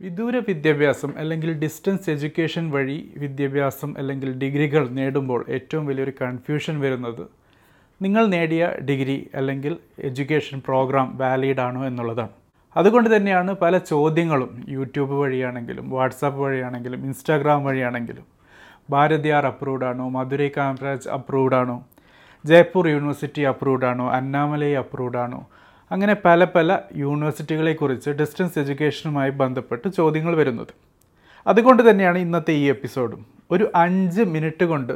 വിദൂര വിദ്യാഭ്യാസം അല്ലെങ്കിൽ ഡിസ്റ്റൻസ് എഡ്യൂക്കേഷൻ വഴി വിദ്യാഭ്യാസം അല്ലെങ്കിൽ ഡിഗ്രികൾ നേടുമ്പോൾ ഏറ്റവും വലിയൊരു കൺഫ്യൂഷൻ വരുന്നത് നിങ്ങൾ നേടിയ ഡിഗ്രി അല്ലെങ്കിൽ എഡ്യൂക്കേഷൻ പ്രോഗ്രാം വാലിഡ് ആണോ എന്നുള്ളതാണ്. അതുകൊണ്ട് തന്നെയാണ് പല ചോദ്യങ്ങളും യൂട്യൂബ് വഴിയാണെങ്കിലും വാട്സാപ്പ് വഴിയാണെങ്കിലും ഇൻസ്റ്റാഗ്രാം വഴിയാണെങ്കിലും. ഭാരതിയാർ അപ്രൂവ്ഡ് ആണോ? മധുരൈ കാമരാജ് അപ്രൂവ്ഡ് ആണോ? ജയ്പൂർ യൂണിവേഴ്സിറ്റി അപ്രൂവ്ഡ് ആണോ? അന്നാമലൈ അപ്രൂവ്ഡ് ആണോ? അങ്ങനെ പല പല യൂണിവേഴ്സിറ്റികളെക്കുറിച്ച് ഡിസ്റ്റൻസ് എഡ്യൂക്കേഷനുമായി ബന്ധപ്പെട്ട് ചോദ്യങ്ങൾ വരുന്നത്. അതുകൊണ്ട് തന്നെയാണ് ഇന്നത്തെ ഈ എപ്പിസോഡും. ഒരു അഞ്ച് മിനിറ്റ് കൊണ്ട്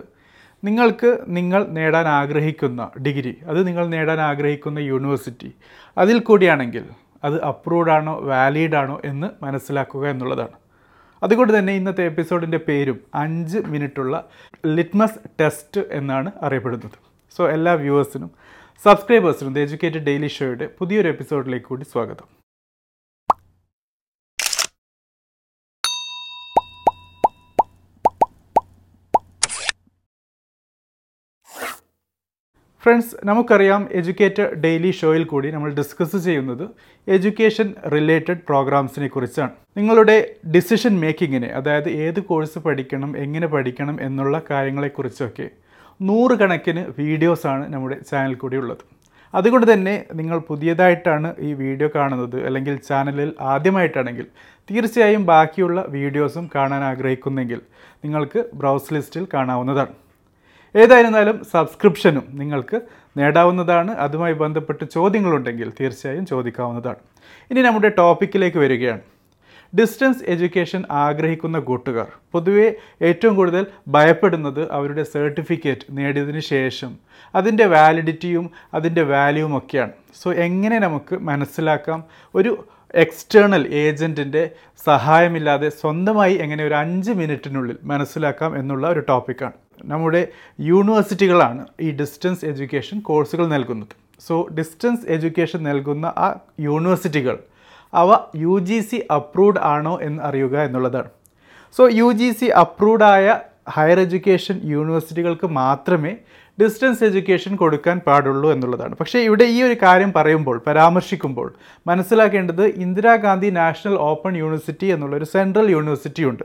നിങ്ങൾക്ക് നിങ്ങൾ നേടാൻ ആഗ്രഹിക്കുന്ന ഡിഗ്രി അത് നിങ്ങൾ നേടാൻ ആഗ്രഹിക്കുന്ന യൂണിവേഴ്സിറ്റി അതിൽ കൂടിയാണെങ്കിൽ അത് അപ്രൂവ്ഡ് ആണോ വാലിഡ് ആണോ എന്ന് മനസ്സിലാക്കുക എന്നുള്ളതാണ്. അതുകൊണ്ട് തന്നെ ഇന്നത്തെ എപ്പിസോഡിന്റെ പേരും അഞ്ച് മിനിറ്റുള്ള ലിറ്റ്മസ് ടെസ്റ്റ് എന്നാണ് അറിയപ്പെടുന്നത്. സോ എല്ലാ വ്യൂവേഴ്സിനും സബ്സ്ക്രൈബേഴ്സിനും ദ എഡ്യൂക്കേറ്റഡ് ഡെയിലി ഷോയുടെ പുതിയൊരു എപ്പിസോഡിലേക്ക് കൂടി സ്വാഗതം. ഫ്രണ്ട്സ് നമുക്കറിയാം എഡ്യൂക്കേറ്റർ ഡെയിലി ഷോയിൽ കൂടി നമ്മൾ ഡിസ്കസ് ചെയ്യുന്നത് എഡ്യൂക്കേഷൻ റിലേറ്റഡ് പ്രോഗ്രാംസിനെ കുറിച്ചാണ്. നിങ്ങളുടെ ഡിസിഷൻ മേക്കിങ്ങിനെ അതായത് ഏത് കോഴ്സ് പഠിക്കണം എങ്ങനെ പഠിക്കണം എന്നുള്ള കാര്യങ്ങളെക്കുറിച്ചൊക്കെ നൂറുകണക്കിന് വീഡിയോസാണ് നമ്മുടെ ചാനൽ കൂടി ഉള്ളത് അതുകൊണ്ട് തന്നെ നിങ്ങൾ പുതിയതായിട്ടാണ് ഈ വീഡിയോ കാണുന്നത് അല്ലെങ്കിൽ ചാനലിൽ ആദ്യമായിട്ടാണെങ്കിൽ തീർച്ചയായും ബാക്കിയുള്ള വീഡിയോസും കാണാൻ ആഗ്രഹിക്കുന്നെങ്കിൽ നിങ്ങൾക്ക് ബ്രൗസ് ലിസ്റ്റിൽ കാണാവുന്നതാണ്. ഏതായിരുന്നാലും സബ്സ്ക്രിപ്ഷനും നിങ്ങൾക്ക് നേടാവുന്നതാണ്. അതുമായി ബന്ധപ്പെട്ട് ചോദ്യങ്ങളുണ്ടെങ്കിൽ തീർച്ചയായും ചോദിക്കാവുന്നതാണ്. ഇനി നമ്മുടെ ടോപ്പിക്കിലേക്ക് വരികയാണ്. ഡിസ്റ്റൻസ് എഡ്യൂക്കേഷൻ ആഗ്രഹിക്കുന്ന കൂട്ടുകാർ. പൊതുവെ ഏറ്റവും കൂടുതൽ ഭയപ്പെടുന്നത് അവരുടെ സർട്ടിഫിക്കറ്റ് നേടിയതിന് ശേഷം. അതിന്റെ വാലിഡിറ്റിയും അതിന്റെ വാല്യൂവും ഒക്കെയാണ്. സോ എങ്ങനെ നമുക്ക് മനസ്സിലാക്കാം? ഒരു എക്സ്റ്റേണൽ ഏജന്റിന്റെ സഹായമില്ലാതെ സ്വന്തമായി എങ്ങനെ ഒരു അഞ്ച് മിനിറ്റിനുള്ളിൽ മനസ്സിലാക്കാം എന്നുള്ള ഒരു ടോപ്പിക്കാണ്. നമ്മുടെ യൂണിവേഴ്സിറ്റികളാണ് ഈ ഡിസ്റ്റൻസ് എഡ്യൂക്കേഷൻ കോഴ്സുകൾ നൽകുന്നത്. സോ ഡിസ്റ്റൻസ് എഡ്യൂക്കേഷൻ നൽകുന്ന ആ യൂണിവേഴ്സിറ്റികൾ അവ യു ജി സി അപ്രൂവ്ഡ് ആണോ എന്ന് അറിയുക എന്നുള്ളതാണ്. So U G C approved ആയ ഹയർ എഡ്യൂക്കേഷൻ യൂണിവേഴ്സിറ്റികൾക്ക് മാത്രമേ ഡിസ്റ്റൻസ് എഡ്യൂക്കേഷൻ കൊടുക്കാൻ പാടുള്ളൂ എന്നുള്ളതാണ്. പക്ഷേ ഇവിടെ ഈ ഒരു കാര്യം പറയുമ്പോൾ പരാമർശിക്കുമ്പോൾ മനസ്സിലാക്കേണ്ടത് ഇന്ദിരാഗാന്ധി നാഷണൽ ഓപ്പൺ യൂണിവേഴ്സിറ്റി എന്നുള്ളൊരു സെൻട്രൽ യൂണിവേഴ്സിറ്റി ഉണ്ട്.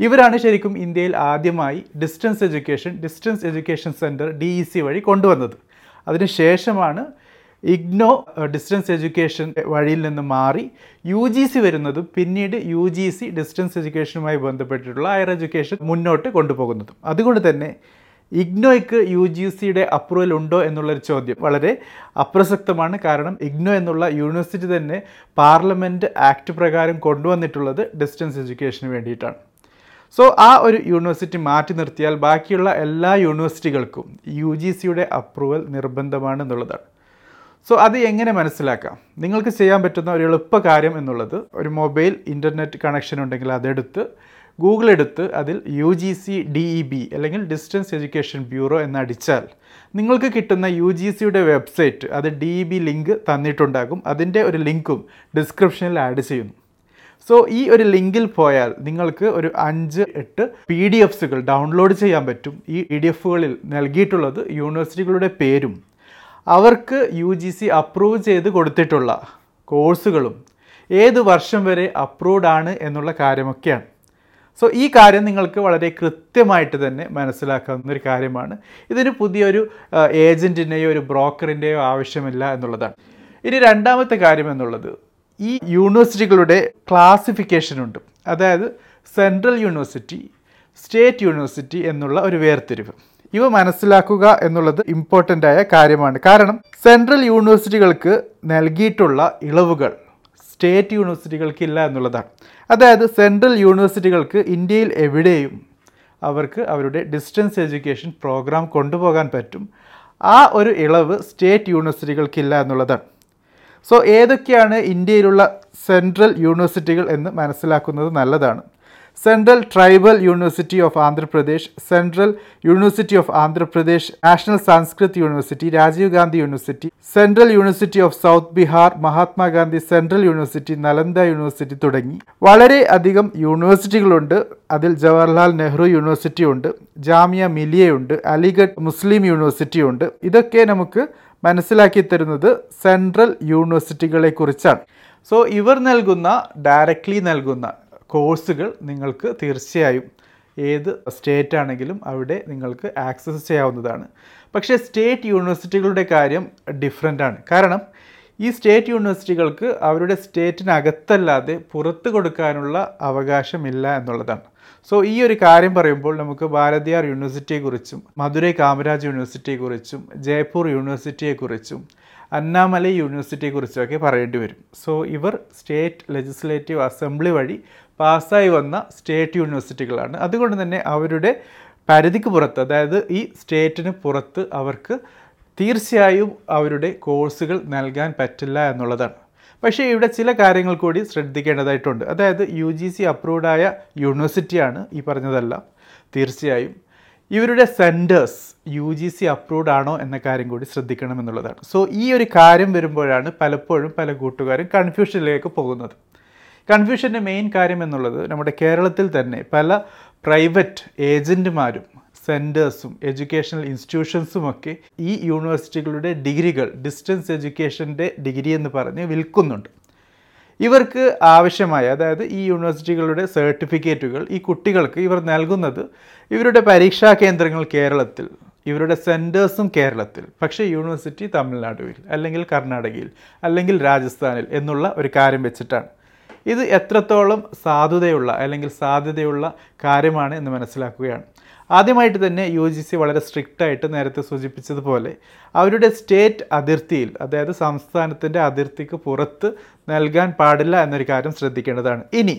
ഇവരാണ് ശരിക്കും ഇന്ത്യയിൽ ആദ്യമായി distance education distance education centre D E C വഴി കൊണ്ടുവന്നത്. അതിനുശേഷമാണ് ഇഗ്നോ ഡിസ്റ്റൻസ് എഡ്യൂക്കേഷൻ വഴിയിൽ നിന്ന് മാറി യു ജി സി വരുന്നതും പിന്നീട് യു ജി സി ഡിസ്റ്റൻസ് എഡ്യൂക്കേഷനുമായി ബന്ധപ്പെട്ടിട്ടുള്ള ഹയർ എഡ്യൂക്കേഷൻ മുന്നോട്ട് കൊണ്ടുപോകുന്നതും. അതുകൊണ്ട് തന്നെ ഇഗ്നോയ്ക്ക് യു ജി സിയുടെ അപ്രൂവൽ ഉണ്ടോ എന്നുള്ളൊരു ചോദ്യം വളരെ അപ്രസക്തമാണ്. കാരണം ഇഗ്നോ എന്നുള്ള യൂണിവേഴ്സിറ്റി തന്നെ പാർലമെന്റ് ആക്ട് പ്രകാരം കൊണ്ടുവന്നിട്ടുള്ളത് ഡിസ്റ്റൻസ് എഡ്യൂക്കേഷന് വേണ്ടിയിട്ടാണ്. സോ ആ ഒരു യൂണിവേഴ്സിറ്റി മാറ്റി നിർത്തിയാൽ ബാക്കിയുള്ള എല്ലാ യൂണിവേഴ്സിറ്റികൾക്കും യു ജി സിയുടെ അപ്രൂവൽ നിർബന്ധമാണ് എന്നുള്ളതാണ്. സോ അത് എങ്ങനെ മനസ്സിലാക്കാം? നിങ്ങൾക്ക് ചെയ്യാൻ പറ്റുന്ന ഒരു എളുപ്പ കാര്യം എന്നുള്ളത് ഒരു മൊബൈൽ ഇന്റർനെറ്റ് കണക്ഷൻ ഉണ്ടെങ്കിൽ അതെടുത്ത് ഗൂഗിൾ എടുത്ത് അതിൽ U G C D E B അല്ലെങ്കിൽ ഡിസ്റ്റൻസ് എഡ്യൂക്കേഷൻ ബ്യൂറോ എന്നടിച്ചാൽ നിങ്ങൾക്ക് കിട്ടുന്ന യു ജി സിയുടെ വെബ്സൈറ്റ് അത് ഡി ഇ ബി ലിങ്ക് തന്നിട്ടുണ്ടാകും. അതിന്റെ ഒരു ലിങ്കും ഡിസ്ക്രിപ്ഷനിൽ ആഡ് ചെയ്യുന്നു. സോ ഈ ഒരു ലിങ്കിൽ പോയാൽ നിങ്ങൾക്ക് ഒരു അഞ്ച് എട്ട് പി ഡി എഫ്സുകൾ ഡൗൺലോഡ് ചെയ്യാൻ പറ്റും. ഈ പി ഡി എഫുകളിൽ നൽകിയിട്ടുള്ളത് യൂണിവേഴ്സിറ്റികളുടെ പേരും അവർക്ക് യു ജി സി അപ്രൂവ് ചെയ്ത് കൊടുത്തിട്ടുള്ള കോഴ്സുകളും ഏത് വർഷം വരെ അപ്രൂവ്ഡ് ആണ് എന്നുള്ള കാര്യമൊക്കെയാണ്. സോ ഈ കാര്യം നിങ്ങൾക്ക് വളരെ കൃത്യമായിട്ട് തന്നെ മനസ്സിലാക്കാവുന്ന ഒരു കാര്യമാണ്. ഇതിന് പുതിയൊരു ഏജന്റിന്റെയോ ഒരു ബ്രോക്കറിന്റെയോ ആവശ്യമില്ല എന്നുള്ളതാണ്. ഇനി രണ്ടാമത്തെ കാര്യം എന്നുള്ളത് ഈ യൂണിവേഴ്സിറ്റികളുടെ ക്ലാസിഫിക്കേഷൻ ഉണ്ട്. അതായത് സെൻട്രൽ യൂണിവേഴ്സിറ്റി സ്റ്റേറ്റ് യൂണിവേഴ്സിറ്റി എന്നുള്ള ഒരു വേർതിരിവ്. ഇവ മനസ്സിലാക്കുക എന്നുള്ളത് ഇമ്പോർട്ടന്റ് ആയ കാര്യമാണ്. കാരണം സെൻട്രൽ യൂണിവേഴ്സിറ്റികൾക്ക് നൽകിയിട്ടുള്ള ഇളവുകൾ സ്റ്റേറ്റ് യൂണിവേഴ്സിറ്റികൾക്ക് ഇല്ല എന്നുള്ളതാണ്. അതായത് സെൻട്രൽ യൂണിവേഴ്സിറ്റികൾക്ക് ഇന്ത്യയിൽ എവിടെയും അവർക്ക് അവരുടെ ഡിസ്റ്റൻസ് എഡ്യൂക്കേഷൻ പ്രോഗ്രാം കൊണ്ടുപോകാൻ പറ്റും. ആ ഒരു ഇളവ് സ്റ്റേറ്റ് യൂണിവേഴ്സിറ്റികൾക്കില്ല എന്നുള്ളതാണ്. സോ ഏതൊക്കെയാണ് ഇന്ത്യയിലുള്ള സെൻട്രൽ യൂണിവേഴ്സിറ്റികൾ എന്ന് മനസ്സിലാക്കുന്നത് നല്ലതാണ്. Central tribal university of Andhra Pradesh central university of Andhra Pradesh national Sanskrit university Rajiv Gandhi university central university of south Bihar Mahatma Gandhi central university Nalanda university തുടങ്ങി. വളരെ അധികം യൂണിവേഴ്സിറ്റികളുണ്ട് അതിൽ ജവഹർലാൽ നെഹ്റു യൂണിവേഴ്സിറ്റി ഉണ്ട് ജാമിയ മിലിയയുണ്ട് അലിഗഡ് മുസ്ലിം യൂണിവേഴ്സിറ്റി ഉണ്ട്. ഇതൊക്കെ നമുക്ക് മനസ്സിലാക്കി തരുന്നത് സെൻട്രൽ യൂണിവേഴ്സിറ്റികളെ കുറിച്ചാണ്. സോ ഇവർ നൽകുന്ന ഡയറക്റ്റ്ലി നൽകുന്ന കോഴ്സുകൾ നിങ്ങൾക്ക് തീർച്ചയായും ഏത് സ്റ്റേറ്റ് ആണെങ്കിലും അവിടെ നിങ്ങൾക്ക് ആക്സസ് ചെയ്യാവുന്നതാണ്. പക്ഷേ സ്റ്റേറ്റ് യൂണിവേഴ്സിറ്റികളുടെ കാര്യം ഡിഫറെന്റ് ആണ്. കാരണം ഈ സ്റ്റേറ്റ് യൂണിവേഴ്സിറ്റികൾക്ക് അവരുടെ സ്റ്റേറ്റിനകത്തല്ലാതെ പുറത്ത് കൊടുക്കാനുള്ള അവകാശമില്ല എന്നുള്ളതാണ്. സോ ഈ ഒരു കാര്യം പറയുമ്പോൾ നമുക്ക് ഭാരതിയാർ യൂണിവേഴ്സിറ്റിയെക്കുറിച്ചും മധുരൈ കാമരാജ് യൂണിവേഴ്സിറ്റിയെക്കുറിച്ചും ജയ്പൂർ യൂണിവേഴ്സിറ്റിയെക്കുറിച്ചും അന്നാമലൈ യൂണിവേഴ്സിറ്റിയെക്കുറിച്ചുമൊക്കെ പറയേണ്ടി വരും. സോ ഇവർ സ്റ്റേറ്റ് ലെജിസ്ലേറ്റീവ് അസംബ്ലി വഴി പാസ്സായി വന്ന സ്റ്റേറ്റ് യൂണിവേഴ്സിറ്റികളാണ്. അതുകൊണ്ട് തന്നെ അവരുടെ പരിധിക്ക് പുറത്ത് അതായത് ഈ സ്റ്റേറ്റിന് പുറത്ത് അവർക്ക് തീർച്ചയായും അവരുടെ കോഴ്സുകൾ നൽകാൻ പറ്റില്ല എന്നുള്ളതാണ്. പക്ഷേ ഇവിടെ ചില കാര്യങ്ങൾ കൂടി ശ്രദ്ധിക്കേണ്ടതായിട്ടുണ്ട്. അതായത് യു ജി സി അപ്രൂവ്ഡായ യൂണിവേഴ്സിറ്റിയാണ് ഈ പറഞ്ഞതല്ല. തീർച്ചയായും ഇവരുടെ centres U G C approved ആണോ എന്ന കാര്യം കൂടി ശ്രദ്ധിക്കണം എന്നുള്ളതാണ്. സോ ഈ ഒരു കാര്യം വരുമ്പോഴാണ് പലപ്പോഴും പല കൂട്ടുകാരും കൺഫ്യൂഷനിലേക്ക് പോകുന്നത്. കൺഫ്യൂഷന്റെ മെയിൻ കാര്യം എന്നുള്ളത് നമ്മുടെ കേരളത്തിൽ തന്നെ പല പ്രൈവറ്റ് ഏജന്റുമാരും സെന്റേഴ്സും എഡ്യൂക്കേഷണൽ ഇൻസ്റ്റിറ്റ്യൂഷൻസുമൊക്കെ ഈ യൂണിവേഴ്സിറ്റികളുടെ ഡിഗ്രികൾ ഡിസ്റ്റൻസ് എഡ്യൂക്കേഷന്റെ ഡിഗ്രി എന്ന് പറഞ്ഞ് വിൽക്കുന്നുണ്ട്. ഇവർക്ക് ആവശ്യമായ അതായത് ഈ യൂണിവേഴ്സിറ്റികളുടെ സർട്ടിഫിക്കറ്റുകൾ ഈ കുട്ടികൾക്ക് ഇവർ നൽകുന്നത് ഇവരുടെ പരീക്ഷാ കേന്ദ്രങ്ങൾ കേരളത്തിൽ ഇവരുടെ സെന്റേഴ്സും കേരളത്തിൽ പക്ഷേ യൂണിവേഴ്സിറ്റി തമിഴ്നാടുവിൽ അല്ലെങ്കിൽ കർണാടകയിൽ അല്ലെങ്കിൽ രാജസ്ഥാനിൽ എന്നുള്ള ഒരു കാര്യം വെച്ചിട്ടാണ്. ഇത് എത്രത്തോളം സാധുതയുള്ള അല്ലെങ്കിൽ സാധ്യതയുള്ള കാര്യമാണ് എന്ന് മനസ്സിലാക്കുകയാണ്. ആദ്യമായിട്ട് തന്നെ യു ജി സി വളരെ സ്ട്രിക്റ്റായിട്ട് നേരത്തെ സൂചിപ്പിച്ചതുപോലെ അവരുടെ സ്റ്റേറ്റ് അതിർത്തിയിൽ അതായത് സംസ്ഥാനത്തിന്റെ അതിർത്തിക്ക് പുറത്ത് നൽകാൻ പാടില്ല എന്നൊരു കാര്യം ശ്രദ്ധിക്കേണ്ടതാണ്. ഇനി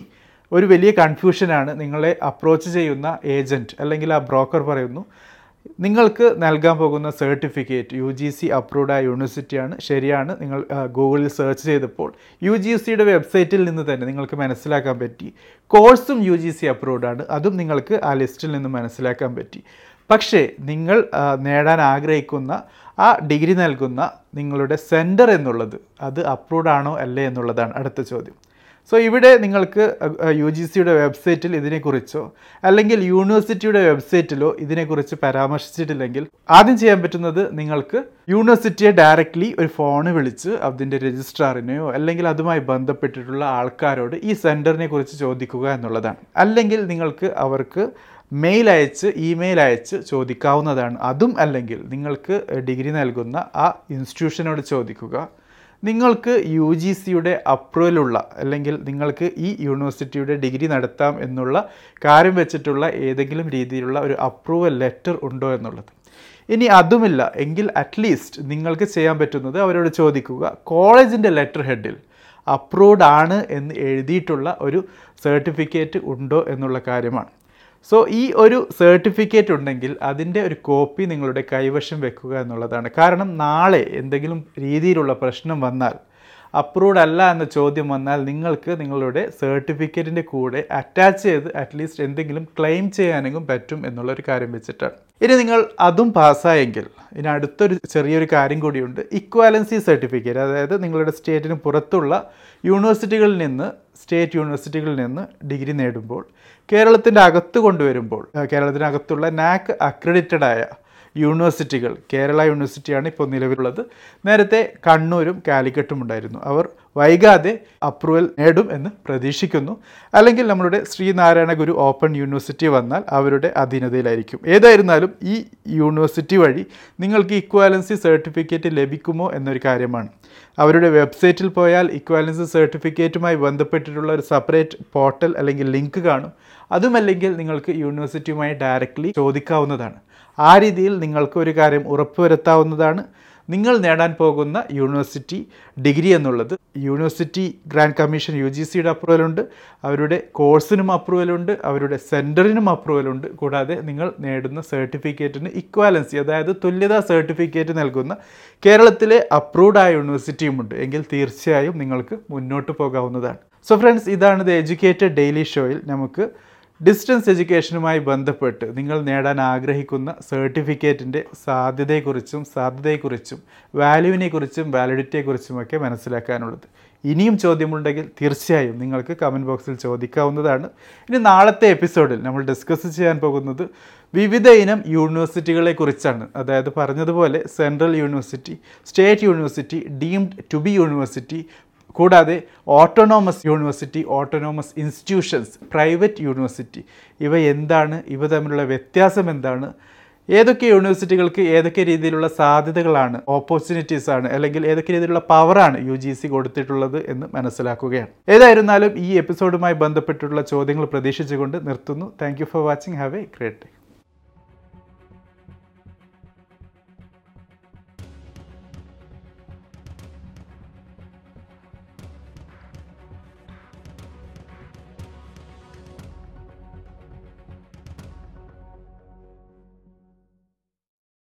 ഒരു വലിയ കൺഫ്യൂഷനാണ് നിങ്ങളെ അപ്രോച്ച് ചെയ്യുന്ന ഏജന്റ് അല്ലെങ്കിൽ ആ ബ്രോക്കർ പറയുന്നു നിങ്ങൾക്ക് നൽകാൻ പോകുന്ന certificate U G C approved ആയ യൂണിവേഴ്സിറ്റിയാണ് ശരിയാണ്. നിങ്ങൾ ഗൂഗിളിൽ സെർച്ച് ചെയ്തപ്പോൾ യു ജി സിയുടെ വെബ്സൈറ്റിൽ നിന്ന് തന്നെ നിങ്ങൾക്ക് മനസ്സിലാക്കാൻ പറ്റി. കോഴ്സും യു ജി സി അപ്രൂവ്ഡ് ആണ്. അതും നിങ്ങൾക്ക് ആ ലിസ്റ്റിൽ നിന്ന് മനസ്സിലാക്കാൻ പറ്റി. പക്ഷേ നിങ്ങൾ നേടാൻ ആഗ്രഹിക്കുന്ന ആ ഡിഗ്രി നൽകുന്ന നിങ്ങളുടെ സെന്റർ എന്നുള്ളത് അത് അപ്രൂവ്ഡ് ആണോ അല്ലേ എന്നുള്ളതാണ് അടുത്ത ചോദ്യം. സോ ഇവിടെ നിങ്ങൾക്ക് യു ജി സിയുടെ വെബ്സൈറ്റിൽ ഇതിനെക്കുറിച്ചോ അല്ലെങ്കിൽ യൂണിവേഴ്സിറ്റിയുടെ വെബ്സൈറ്റിലോ ഇതിനെക്കുറിച്ച് പരാമർശിച്ചിട്ടില്ലെങ്കിൽ ആദ്യം ചെയ്യാൻ പറ്റുന്നത് നിങ്ങൾക്ക് യൂണിവേഴ്സിറ്റിയെ ഡയറക്റ്റ്ലി ഒരു ഫോണ് വിളിച്ച് അതിന്റെ രജിസ്ട്രാറിനെയോ അല്ലെങ്കിൽ അതുമായി ബന്ധപ്പെട്ടിട്ടുള്ള ആൾക്കാരോട് ഈ സെന്ററിനെ കുറിച്ച് ചോദിക്കുക എന്നുള്ളതാണ്. അല്ലെങ്കിൽ നിങ്ങൾക്ക് അവർക്ക് മെയിൽ അയച്ച് ഇമെയിൽ അയച്ച് ചോദിക്കാവുന്നതാണ്. അതും അല്ലെങ്കിൽ നിങ്ങൾക്ക് ഡിഗ്രി നൽകുന്ന ആ ഇൻസ്റ്റിറ്റ്യൂഷനോട് ചോദിക്കുക. നിങ്ങൾക്ക് യു ജി സിയുടെ അപ്രൂവലുള്ള അല്ലെങ്കിൽ നിങ്ങൾക്ക് ഈ യൂണിവേഴ്സിറ്റിയുടെ ഡിഗ്രി നടത്താം എന്നുള്ള കാര്യം വെച്ചിട്ടുള്ള ഏതെങ്കിലും രീതിയിലുള്ള ഒരു അപ്രൂവൽ ലെറ്റർ ഉണ്ടോ എന്നുള്ളത്. ഇനി അതുമില്ല എങ്കിൽ അറ്റ്ലീസ്റ്റ് നിങ്ങൾക്ക് ചെയ്യാൻ പറ്റുന്നത് അവരോട് ചോദിക്കുക കോളേജിന്റെ ലെറ്റർ ഹെഡിൽ അപ്രൂവ്ഡ് ആണ് എന്ന് എഴുതിയിട്ടുള്ള ഒരു സർട്ടിഫിക്കറ്റ് ഉണ്ടോ എന്നുള്ള കാര്യമാണ്. സോ ഈ ഒരു സർട്ടിഫിക്കറ്റ് ഉണ്ടെങ്കിൽ അതിന്റെ ഒരു കോപ്പി നിങ്ങളുടെ കൈവശം വെക്കുക എന്നുള്ളതാണ്. കാരണം നാളെ എന്തെങ്കിലും രീതിയിലുള്ള പ്രശ്നം വന്നാൽ അപ്രൂവ്ഡ് അല്ല എന്ന ചോദ്യം വന്നാൽ നിങ്ങൾക്ക് നിങ്ങളുടെ സർട്ടിഫിക്കറ്റിന്റെ കൂടെ അറ്റാച്ച് ചെയ്ത് അറ്റ്ലീസ്റ്റ് എന്തെങ്കിലും ക്ലെയിം ചെയ്യാനെങ്കിലും പറ്റും എന്നുള്ളൊരു കാര്യം വെച്ചിട്ടാണ്. ഇനി നിങ്ങൾ അതും പാസ്സായെങ്കിൽ ഇനി അടുത്തൊരു ചെറിയൊരു കാര്യം കൂടിയുണ്ട്. ഇക്വാലൻസി സർട്ടിഫിക്കറ്റ് അതായത് നിങ്ങളുടെ സ്റ്റേറ്റിന് പുറത്തുള്ള യൂണിവേഴ്സിറ്റികളിൽ നിന്ന് സ്റ്റേറ്റ് യൂണിവേഴ്സിറ്റികളിൽ നിന്ന് ഡിഗ്രി നേടുമ്പോൾ കേരളത്തിന്റെ അകത്ത് കൊണ്ടുവരുമ്പോൾ കേരളത്തിനകത്തുള്ള നാക്ക് അക്രഡിറ്റഡായ യൂണിവേഴ്സിറ്റികൾ. കേരള യൂണിവേഴ്സിറ്റിയാണ് ഇപ്പോൾ നിലവിലുള്ളത്. നേരത്തെ കണ്ണൂരും കാലിക്കറ്റും ഉണ്ടായിരുന്നു. അവർ വൈകാതെ അപ്രൂവൽ നേടും എന്ന് പ്രതീക്ഷിക്കുന്നു. അല്ലെങ്കിൽ നമ്മളുടെ ശ്രീനാരായണ ഗുരു ഓപ്പൺ യൂണിവേഴ്സിറ്റി വന്നാൽ അവരുടെ അധീനതയിലായിരിക്കും. ഏതായിരുന്നാലും ഈ യൂണിവേഴ്സിറ്റി വഴി നിങ്ങൾക്ക് ഇക്വാലൻസി സർട്ടിഫിക്കറ്റ് ലഭിക്കുമോ എന്നൊരു കാര്യമാണ്. അവരുടെ വെബ്സൈറ്റിൽ പോയാൽ ഇക്വാലൻസി സർട്ടിഫിക്കറ്റുമായി ബന്ധപ്പെട്ടിട്ടുള്ള ഒരു സെപ്പറേറ്റ് പോർട്ടൽ അല്ലെങ്കിൽ ലിങ്ക് കാണും. അതുമല്ലെങ്കിൽ നിങ്ങൾക്ക് യൂണിവേഴ്സിറ്റിയുമായി ഡയറക്റ്റ്ലി ചോദിക്കാവുന്നതാണ്. ആ രീതിയിൽ നിങ്ങൾക്ക് ഒരു കാര്യം ഉറപ്പുവരുത്താവുന്നതാണ്. നിങ്ങൾ നേടാൻ പോകുന്ന യൂണിവേഴ്സിറ്റി ഡിഗ്രി എന്നുള്ളത് university grant commission U G സിയുടെ അപ്രൂവലുണ്ട് അവരുടെ കോഴ്സിനും അപ്രൂവലുണ്ട് അവരുടെ സെന്ററിനും അപ്രൂവലുണ്ട്. കൂടാതെ നിങ്ങൾ നേടുന്ന സർട്ടിഫിക്കറ്റിന് ഇക്വാലൻസി അതായത് തുല്യതാ സർട്ടിഫിക്കറ്റ് നൽകുന്ന കേരളത്തിലെ അപ്രൂവ്ഡ് ആയ യൂണിവേഴ്സിറ്റിയുമുണ്ട് എങ്കിൽ തീർച്ചയായും നിങ്ങൾക്ക് മുന്നോട്ട് പോകാവുന്നതാണ്. സോ ഫ്രണ്ട്സ് ഇതാണ് ദ എഡ്യൂക്കേറ്റഡ് ഡെയിലി ഷോയിൽ നമുക്ക് ഡിസ്റ്റൻസ് എഡ്യൂക്കേഷനുമായി ബന്ധപ്പെട്ട് നിങ്ങൾ നേടാൻ ആഗ്രഹിക്കുന്ന സർട്ടിഫിക്കറ്റിന്റെ സാധ്യതയെക്കുറിച്ചും സാധ്യതയെക്കുറിച്ചും വാല്യൂവിനെക്കുറിച്ചും വാലിഡിറ്റിയെക്കുറിച്ചുമൊക്കെ മനസ്സിലാക്കാനുള്ളത്. ഇനിയും ചോദ്യമുണ്ടെങ്കിൽ തീർച്ചയായും നിങ്ങൾക്ക് കമന്റ് ബോക്സിൽ ചോദിക്കാവുന്നതാണ്. ഇനി നാളത്തെ എപ്പിസോഡിൽ നമ്മൾ ഡിസ്കസ് ചെയ്യാൻ പോകുന്നത് വിവിധ ഇനം യൂണിവേഴ്സിറ്റികളെ കുറിച്ചാണ് അതായത് പറഞ്ഞതുപോലെ central university state university deemed to be university കൂടാതെ autonomous university autonomous institutions private university ഇവ എന്താണ്? ഇവ തമ്മിലുള്ള വ്യത്യാസം എന്താണ്? ഏതൊക്കെ യൂണിവേഴ്സിറ്റികൾക്ക് ഏതൊക്കെ രീതിയിലുള്ള സാധ്യതകളാണ്? ഓപ്പർച്യൂണിറ്റീസ് ആണ്. അല്ലെങ്കിൽ ഏതൊക്കെ രീതിയിലുള്ള പവറാണ് യു ജി സി കൊടുത്തിട്ടുള്ളത് എന്ന് മനസ്സിലാക്കുകയാണ്. ഏതായിരുന്നാലും ഈ എപ്പിസോഡുമായി ബന്ധപ്പെട്ടിട്ടുള്ള ചോദ്യങ്ങൾ പ്രതീക്ഷിച്ചുകൊണ്ട് നിർത്തുന്നു. Thank for watching have a great day